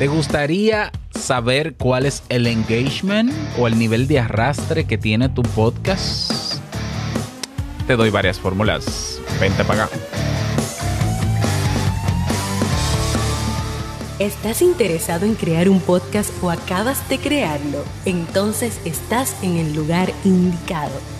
¿Te gustaría saber cuál es el engagement o el nivel de arrastre que tiene tu podcast? Te doy varias fórmulas. Vente para acá. ¿Estás interesado en crear un podcast o acabas de crearlo? Entonces estás en el lugar indicado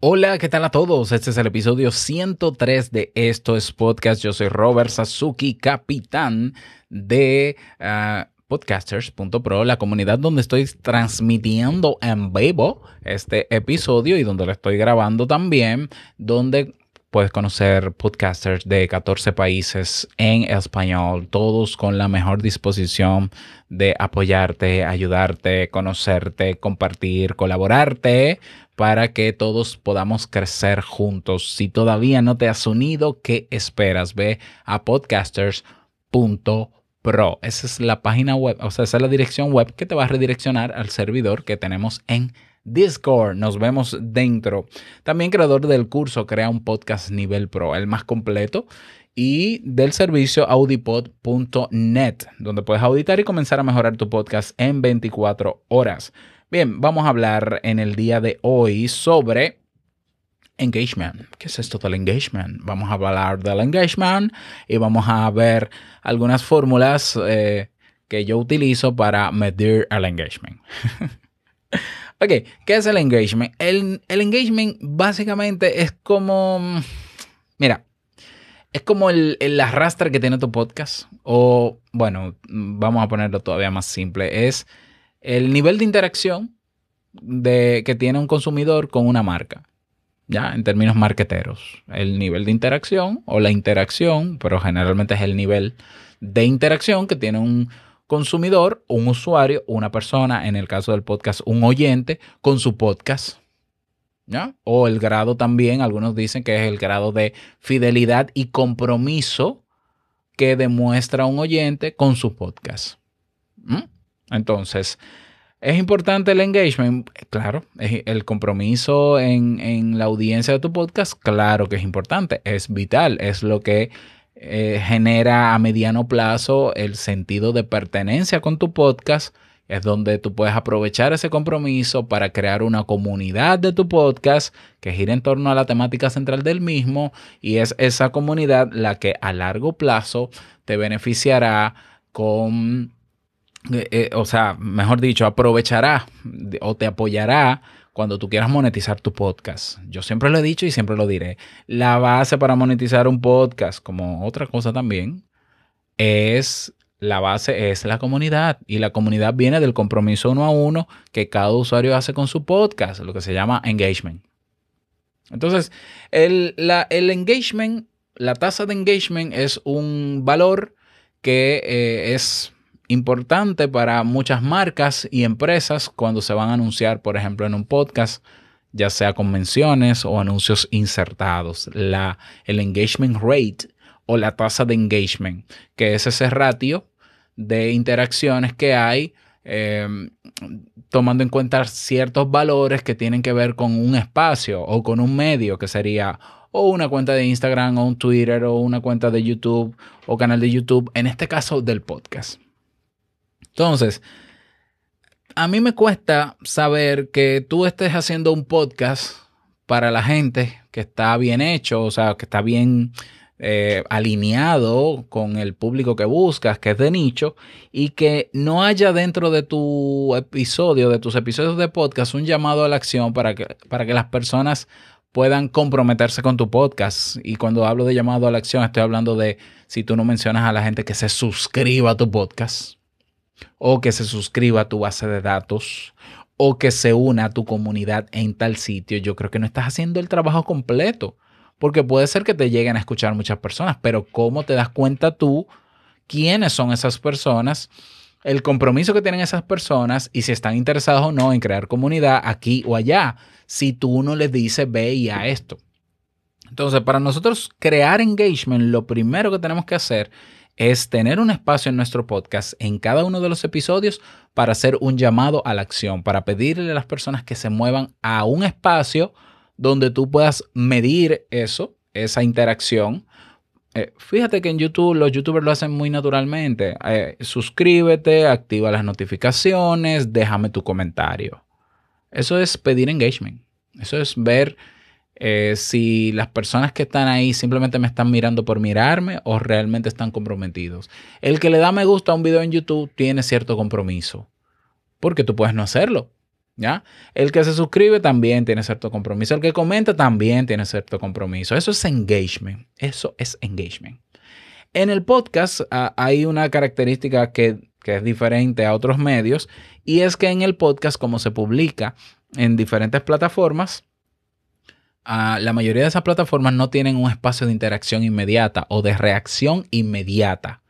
Hola, ¿qué tal a todos? Este es el episodio 103 de Esto es Podcast. Yo soy Robert Sasuki, capitán de ah, podcasters.pro, la comunidad donde estoy transmitiendo en vivo este episodio y donde lo estoy grabando también, donde puedes conocer podcasters de 14 países en español, todos con la mejor disposición de apoyarte, ayudarte, conocerte, compartir, colaborarte para que todos podamos crecer juntos. Si todavía no te has unido, ¿qué esperas? Ve a podcasters.pro. Esa es la página web, o sea, esa es la dirección web que te va a redireccionar al servidor que tenemos en Discord. Nos vemos dentro. También creador del curso Crea un podcast nivel pro, el más completo. Y del servicio audipod.net, donde puedes auditar y comenzar a mejorar tu podcast en 24 horas. Bien, vamos a hablar en el día de hoy sobre engagement. ¿Qué es esto del engagement? Vamos a hablar del engagement y vamos a ver algunas fórmulas eh, que yo utilizo para medir el engagement. ok, ¿qué es el engagement? El, el, engagement básicamente es como, mira, es como el, el arrastre que tiene tu podcast o, bueno, vamos a ponerlo todavía más simple, es el nivel de interacción de, que tiene un consumidor con una marca. Ya, en términos marqueteros. El nivel de interacción o la interacción, pero generalmente es el nivel de interacción que tiene un consumidor, un usuario, una persona, en el caso del podcast, un oyente, con su podcast. ¿Ya? O el grado también, algunos dicen que es el grado de fidelidad y compromiso que demuestra un oyente con su podcast. Entonces, ¿es importante el engagement? Claro. ¿El compromiso en, la audiencia de tu podcast? Claro que es importante. Es vital. Es lo que eh, genera a mediano plazo el sentido de pertenencia con tu podcast. Es donde tú puedes aprovechar ese compromiso para crear una comunidad de tu podcast que gira en torno a la temática central del mismo y es esa comunidad la que a largo plazo te beneficiará con eh, eh, o sea, mejor dicho, aprovechará o te apoyará cuando tú quieras monetizar tu podcast. Yo siempre lo he dicho y siempre lo diré. La base para monetizar un podcast, como otra cosa también, es la base es la comunidad y la comunidad viene del compromiso uno a uno que cada usuario hace con su podcast, lo que se llama engagement. Entonces, el, el engagement, la tasa de engagement es un valor que eh, es importante para muchas marcas y empresas cuando se van a anunciar, por ejemplo, en un podcast, ya sea con menciones o anuncios insertados. La, el engagement rate o la tasa de engagement, que es ese ratio de interacciones que hay em, tomando en cuenta ciertos valores que tienen que ver con un espacio o con un medio, que sería o una cuenta de Instagram o un Twitter o una cuenta de YouTube o canal de YouTube, en este caso del podcast. Entonces, a mí me cuesta saber que tú estés haciendo un podcast para la gente que está bien hecho, o sea, que está bien eh, alineado con el público que buscas, que es de nicho, y que no haya dentro de tu episodio, de tus episodios de podcast, un llamado a la acción para que, para que las personas puedan comprometerse con tu podcast. Y cuando hablo de llamado a la acción, estoy hablando de si tú no mencionas a la gente que se suscriba a tu podcast o que se suscriba a tu base de datos o que se una a tu comunidad en tal sitio, yo creo que no estás haciendo el trabajo completo. Porque puede ser que te lleguen a escuchar muchas personas, pero ¿cómo te das cuenta tú quiénes son esas personas el compromiso que tienen esas personas y si están interesados o no en crear comunidad aquí o allá, si tú no les dices ve y a esto. Entonces, para nosotros crear engagement, lo primero que tenemos que hacer es tener un espacio en nuestro podcast en cada uno de los episodios para hacer un llamado a la acción, para pedirle a las personas que se muevan a un espacio donde tú puedas medir eso, esa interacción. Eh, fíjate que en YouTube los youtubers lo hacen muy naturalmente. Eh, suscríbete, activa las notificaciones, déjame tu comentario. Eso es pedir engagement. Eso es ver eh, si las personas que están ahí simplemente me están mirando por mirarme o realmente están comprometidos. El que le da me gusta a un video en YouTube tiene cierto compromiso, porque tú puedes no hacerlo. ¿Ya? El que se suscribe también tiene cierto compromiso. El que comenta también tiene cierto compromiso. Eso es engagement. Eso es engagement. En el podcast ah, hay una característica que, que es diferente a otros medios y es que en el podcast, como se publica en diferentes plataformas, la mayoría de esas plataformas no tienen un espacio de interacción inmediata o de reacción inmediata.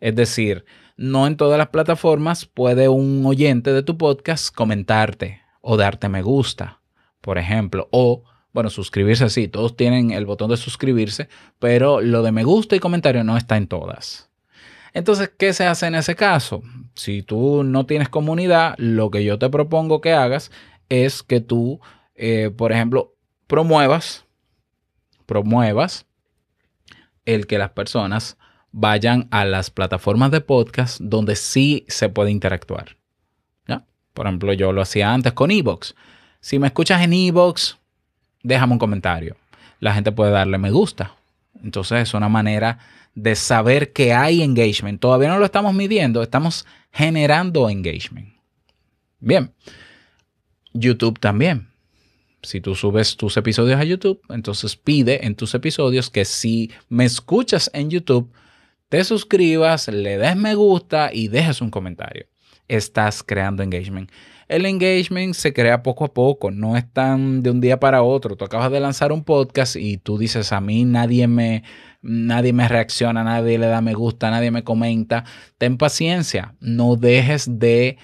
Es decir, no en todas las plataformas puede un oyente de tu podcast comentarte o darte me gusta, por ejemplo, o bueno, suscribirse sí, todos tienen el botón de suscribirse, pero lo de me gusta y comentario no está en todas. Entonces, ¿qué se hace en ese caso? Si tú no tienes comunidad, lo que yo te propongo que hagas es que tú, eh, por ejemplo, promuevas, promuevas el que las personas vayan a las plataformas de podcast donde sí se puede interactuar. ¿ya? Por ejemplo, yo lo hacía antes con Evox. Si me escuchas en Evox, déjame un comentario. La gente puede darle me gusta. Entonces es una manera de saber que hay engagement. Todavía no lo estamos midiendo, estamos generando engagement. Bien. YouTube también si tú subes tus episodios a YouTube, entonces pide en tus episodios que si me escuchas en YouTube, te suscribas, le des me gusta y dejes un comentario. Estás creando engagement. El engagement se crea poco a poco, no es tan de un día para otro. Tú acabas de lanzar un podcast y tú dices a mí nadie me nadie me reacciona, nadie le da me gusta, nadie me comenta. Ten paciencia, no dejes de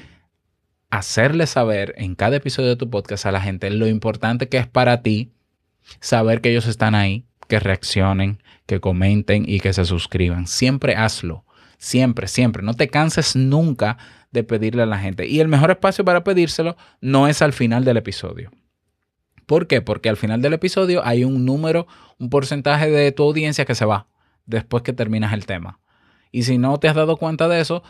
hacerle saber en cada episodio de tu podcast a la gente lo importante que es para ti saber que ellos están ahí, que reaccionen, que comenten y que se suscriban. Siempre hazlo. Siempre, siempre. No te canses nunca de pedirle a la gente. Y el mejor espacio para pedírselo no es al final del episodio. ¿Por qué? Porque al final del episodio hay un número, un porcentaje de tu audiencia que se va después que terminas el tema. Y si no te has dado cuenta de eso,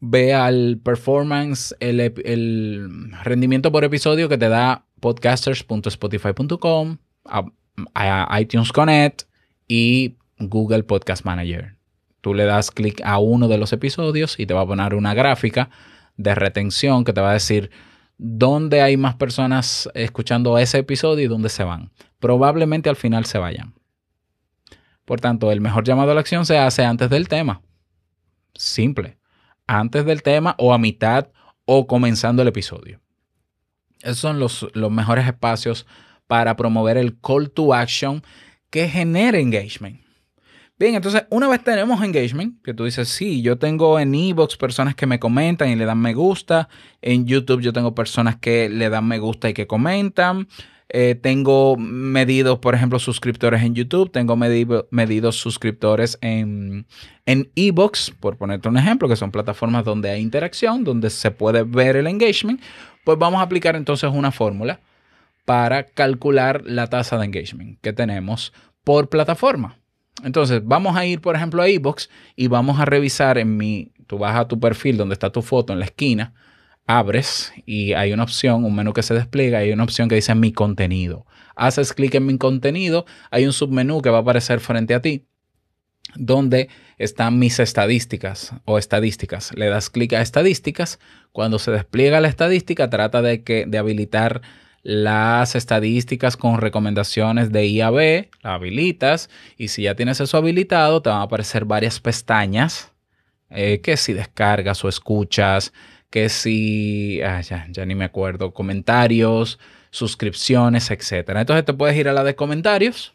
ve al performance, el, rendimiento por episodio que te da podcasters.spotify.com, a, iTunes Connect y Google Podcast Manager. Tú le das clic a uno de los episodios y te va a poner una gráfica de retención que te va a decir dónde hay más personas escuchando ese episodio y dónde se van. Probablemente al final se vayan. Por tanto, el mejor llamado a la acción se hace antes del tema. Simple antes del tema o a mitad o comenzando el episodio. Esos son los, los mejores espacios para promover el call to action que genere engagement. Bien, entonces una vez tenemos engagement, que tú dices, sí, yo tengo en Evox personas que me comentan y le dan me gusta, en YouTube yo tengo personas que le dan me gusta y que comentan, eh, tengo medidos, por ejemplo, suscriptores en YouTube, tengo medidos suscriptores en Ebox, por ponerte un ejemplo, que son plataformas donde hay interacción, donde se puede ver el engagement. Pues vamos a aplicar entonces una fórmula para calcular la tasa de engagement que tenemos por plataforma. Entonces, vamos a ir, por ejemplo, a Ebox y vamos a revisar en mi, tú vas a tu perfil donde está tu foto en la esquina, abres y hay una opción, un menú que se despliega, hay una opción que dice mi contenido. Haces clic en mi contenido, hay un submenú que va a aparecer frente a ti donde están mis estadísticas o estadísticas. Le das clic a estadísticas. Cuando se despliega la estadística, trata de, que, de habilitar las estadísticas con recomendaciones de IAB, la habilitas y si ya tienes eso habilitado, te van a aparecer varias pestañas eh, que si descargas o escuchas, que si, ah, ya, ya ni me acuerdo, comentarios, suscripciones, etc. Entonces te puedes ir a la de comentarios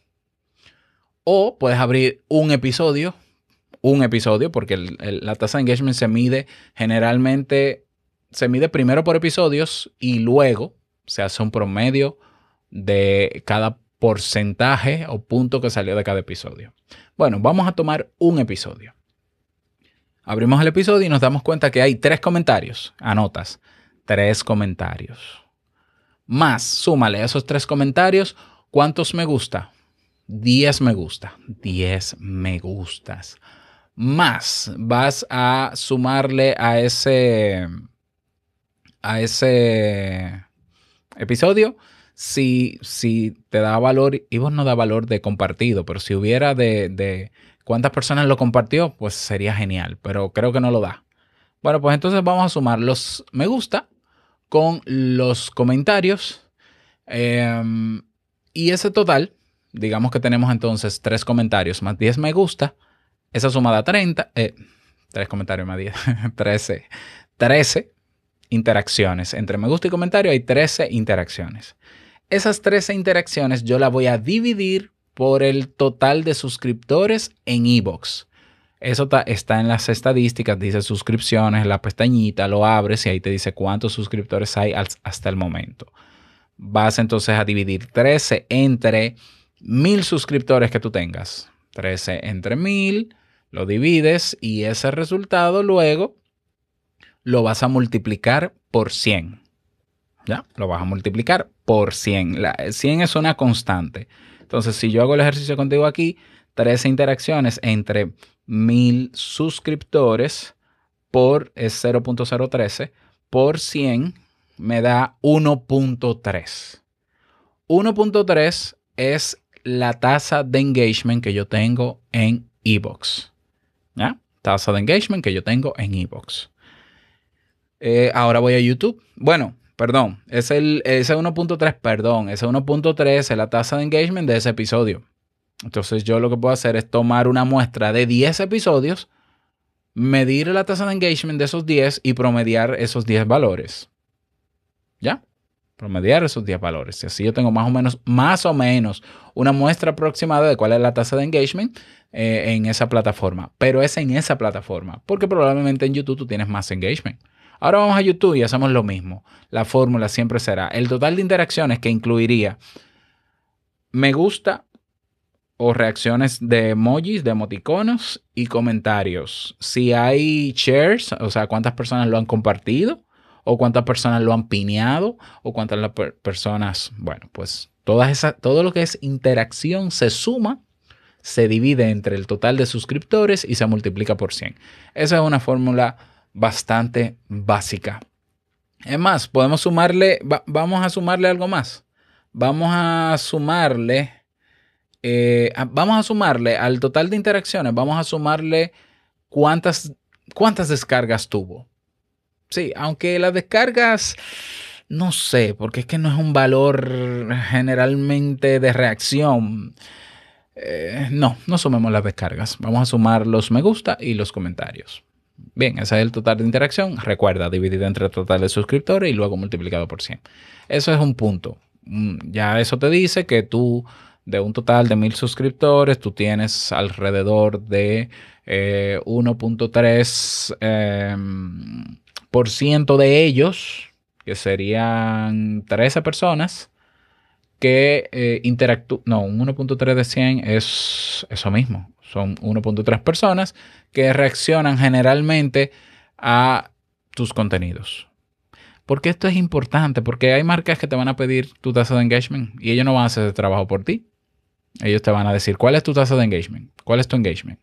o puedes abrir un episodio un episodio, porque la tasa de engagement se mide generalmente, se mide primero por episodios y luego se hace un promedio de cada porcentaje o punto que salió de cada episodio. Bueno, vamos a tomar un episodio. Abrimos el episodio y nos damos cuenta que hay tres comentarios. Anotas, tres comentarios. Más, súmale esos tres comentarios, ¿cuántos me gusta? 10 me gusta. 10 me gustas. Más, vas a sumarle a ese, a ese episodio si, si te da valor, y vos no da valor de compartido, pero si hubiera de, de cuántas personas lo compartió, pues sería genial, pero creo que no lo da. Bueno, pues entonces vamos a sumar los me gusta con los comentarios. Em, y ese total, digamos que tenemos entonces tres comentarios más 10 me gusta. Esa suma da 30. Eh, comentarios más 10. 13. 13 interacciones. Entre me gusta y comentario hay 13 interacciones. Esas 13 interacciones yo las voy a dividir por el total de suscriptores en Evox. Eso está en las estadísticas, dice suscripciones, la pestañita, lo abres y ahí te dice cuántos suscriptores hay hasta el momento. Vas entonces a dividir 13 entre mil suscriptores que tú tengas. 13 entre mil, lo divides y ese resultado luego lo vas a multiplicar por 100. ¿Ya? Lo vas a multiplicar por 100. La, 100 es una constante. Entonces, si yo hago el ejercicio contigo aquí, 13 interacciones entre 1000 suscriptores por 0.013 por 100 me da 1.3. 1.3 es la tasa de engagement que yo tengo en Ebox. ¿Ya? Tasa de engagement que yo tengo en Ebox. Eh, ahora voy a YouTube. Bueno, perdón, es el, ese 1.3, perdón, ese 1.3 es la tasa de engagement de ese episodio. Entonces yo lo que puedo hacer es tomar una muestra de 10 episodios, medir la tasa de engagement de esos 10 y promediar esos 10 valores. ¿Ya? Promediar esos 10 valores. Y así yo tengo más o menos, más o menos, una muestra aproximada de cuál es la tasa de engagement eh, en esa plataforma. Pero es en esa plataforma, porque probablemente en YouTube tú tienes más engagement. Ahora vamos a YouTube y hacemos lo mismo. La fórmula siempre será el total de interacciones que incluiría me gusta o reacciones de emojis, de emoticonos y comentarios. Si hay shares, o sea, cuántas personas lo han compartido o cuántas personas lo han pineado o cuántas personas, bueno, pues todas esas, todo lo que es interacción se suma, se divide entre el total de suscriptores y se multiplica por 100. Esa es una fórmula bastante básica. Es más, podemos sumarle, vamos a sumarle algo más. Vamos a sumarle, eh, vamos a sumarle al total de interacciones, vamos a sumarle cuántas, cuántas descargas tuvo. Sí, aunque las descargas, no sé, porque es que no es un valor generalmente de reacción. Eh, no, no sumemos las descargas. Vamos a sumar los me gusta y los comentarios. Bien, ese es el total de interacción. Recuerda, dividido entre el total de suscriptores y luego multiplicado por 100. Eso es un punto. Mm, ya eso te dice que tú, de un total de mil suscriptores, tú tienes alrededor de 1.3% eh, em, por ciento de ellos, que serían 13 personas, que eh, interactúan. No, un 1.3 de 100 es eso mismo. Son 1.3 personas que reaccionan generalmente a tus contenidos. ¿Por qué esto es importante? Porque hay marcas que te van a pedir tu tasa de engagement y ellos no van a hacer ese trabajo por ti. Ellos te van a decir, ¿cuál es tu tasa de engagement? ¿Cuál es tu engagement?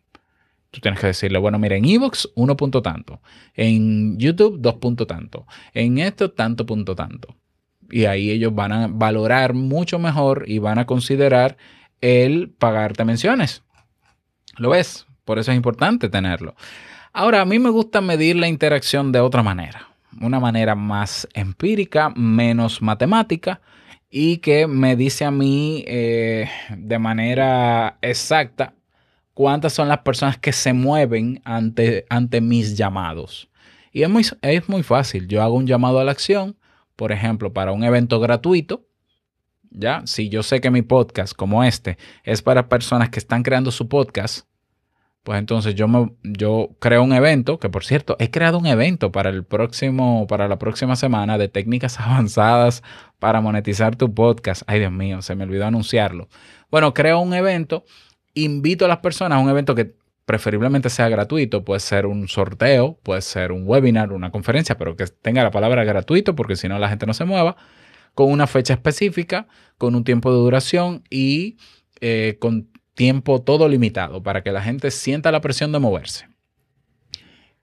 Tú tienes que decirle, bueno, mira, en Evox, uno punto tanto. En YouTube, dos punto tanto. En esto, tanto punto tanto. Y ahí ellos van a valorar mucho mejor y van a considerar el pagarte menciones. ¿Lo ves? Por eso es importante tenerlo. Ahora, a mí me gusta medir la interacción de otra manera, una manera más empírica, menos matemática y que me dice a mí eh, de manera exacta cuántas son las personas que se mueven ante, ante mis llamados. Y es muy, es muy fácil. Yo hago un llamado a la acción, por ejemplo, para un evento gratuito. Ya, si yo sé que mi podcast como este es para personas que están creando su podcast, Pues entonces yo, me, yo creo un evento, que por cierto, he creado un evento para el próximo, para la próxima semana de técnicas avanzadas para monetizar tu podcast. Ay, Dios mío, se me olvidó anunciarlo. Bueno, creo un evento, invito a las personas a un evento que preferiblemente sea gratuito, puede ser un sorteo, puede ser un webinar, una conferencia, pero que tenga la palabra gratuito porque si no la gente no se mueva, con una fecha específica, con un tiempo de duración y eh, con tiempo todo limitado para que la gente sienta la presión de moverse.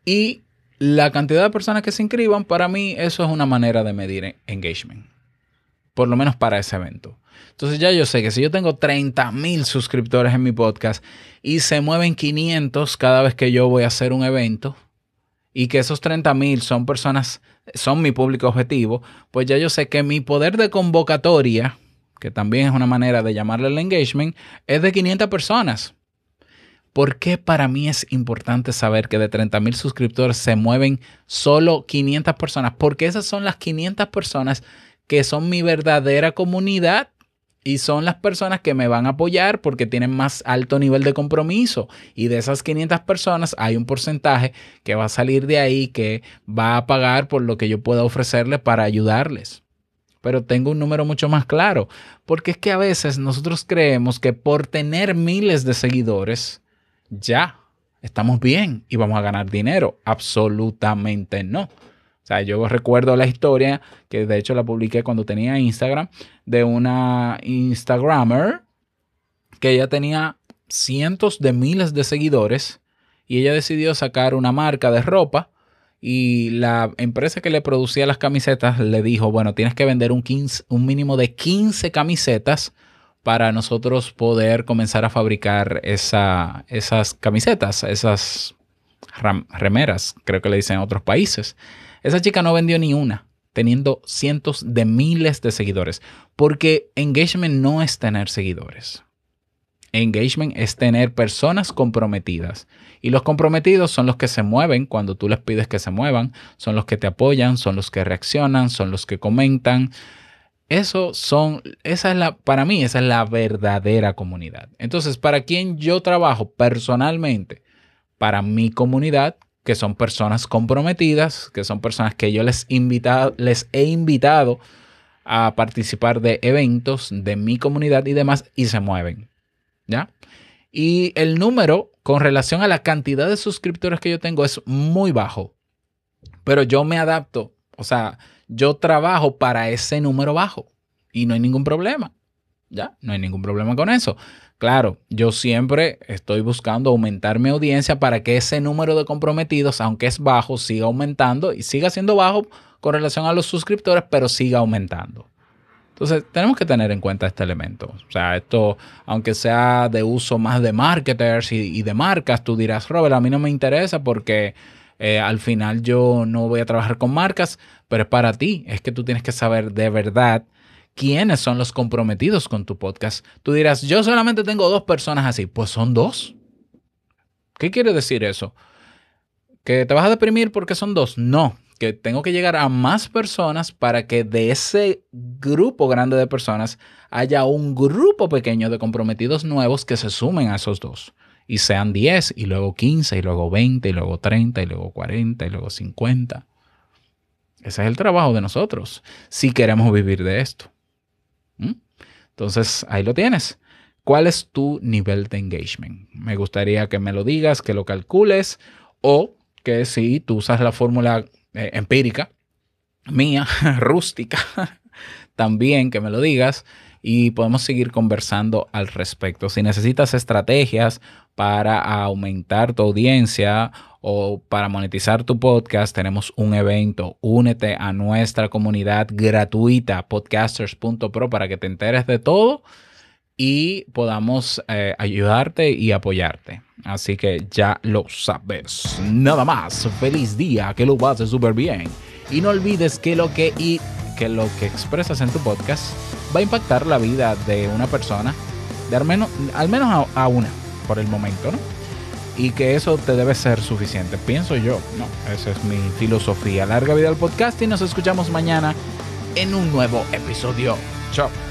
Y la cantidad de personas que se inscriban, para mí eso es una manera de medir engagement. Por lo menos para ese evento. Entonces ya yo sé que si yo tengo 30 mil suscriptores en mi podcast y se mueven 500 cada vez que yo voy a hacer un evento y que esos 30 mil son personas, son mi público objetivo, pues ya yo sé que mi poder de convocatoria que también es una manera de llamarle el engagement, es de 500 personas. ¿Por qué para mí es importante saber que de 30 mil suscriptores se mueven solo 500 personas? Porque esas son las 500 personas que son mi verdadera comunidad y son las personas que me van a apoyar porque tienen más alto nivel de compromiso. Y de esas 500 personas hay un porcentaje que va a salir de ahí que va a pagar por lo que yo pueda ofrecerle para ayudarles pero tengo un número mucho más claro. Porque es que a veces nosotros creemos que por tener miles de seguidores, ya estamos bien y vamos a ganar dinero. Absolutamente no. O sea, yo recuerdo la historia, que de hecho la publiqué cuando tenía Instagram, de una Instagrammer que ella tenía cientos de miles de seguidores y ella decidió sacar una marca de ropa y la empresa que le producía las camisetas le dijo, bueno, tienes que vender un, mínimo de 15 camisetas para nosotros poder comenzar a fabricar esa, esas camisetas, esas remeras, creo que le dicen en otros países. Esa chica no vendió ni una, teniendo cientos de miles de seguidores, porque engagement no es tener seguidores. Engagement es tener personas comprometidas. Y los comprometidos son los que se mueven cuando tú les pides que se muevan, son los que te apoyan, son los que reaccionan, son los que comentan. Eso son, esa es la, para mí, esa es la verdadera comunidad. Entonces, para quien yo trabajo personalmente, para mi comunidad, que son personas comprometidas, que son personas que yo les, invitado, les he invitado a participar de eventos de mi comunidad y demás, y se mueven. ¿Ya? Y el número con relación a la cantidad de suscriptores que yo tengo es muy bajo, pero yo me adapto, o sea, yo trabajo para ese número bajo y no hay ningún problema, ¿ya? No hay ningún problema con eso. Claro, yo siempre estoy buscando aumentar mi audiencia para que ese número de comprometidos, aunque es bajo, siga aumentando y siga siendo bajo con relación a los suscriptores, pero siga aumentando. Entonces, tenemos que tener en cuenta este elemento. O sea, esto, aunque sea de uso más de marketers y, de marcas, tú dirás, Robert, a mí no me interesa porque eh, al final yo no voy a trabajar con marcas, pero es para ti. Es que tú tienes que saber de verdad quiénes son los comprometidos con tu podcast. Tú dirás, yo solamente tengo dos personas así. Pues son dos. ¿Qué quiere decir eso? ¿Que te vas a deprimir porque son dos? No que tengo que llegar a más personas para que de ese grupo grande de personas haya un grupo pequeño de comprometidos nuevos que se sumen a esos dos. Y sean 10, y luego 15, y luego 20, y luego 30, y luego 40, y luego 50. Ese es el trabajo de nosotros, si queremos vivir de esto. ¿Mm? Entonces, ahí lo tienes. ¿Cuál es tu nivel de engagement? Me gustaría que me lo digas, que lo calcules o que si tú usas la fórmula eh, empírica, mía, rústica, también que me lo digas y podemos seguir conversando al respecto. Si necesitas estrategias para aumentar tu audiencia o para monetizar tu podcast, tenemos un evento. Únete a nuestra comunidad gratuita, podcasters.pro, para que te enteres de todo y podamos eh, ayudarte y apoyarte. Así que ya lo sabes. Nada más. Feliz día, que lo haces súper bien. Y no olvides que lo que, que lo que expresas en tu podcast va a impactar la vida de una persona, de al menos, al menos a, una, por el momento, ¿no? Y que eso te debe ser suficiente, pienso yo. No, esa es mi filosofía. Larga vida al podcast y nos escuchamos mañana en un nuevo episodio. Chao.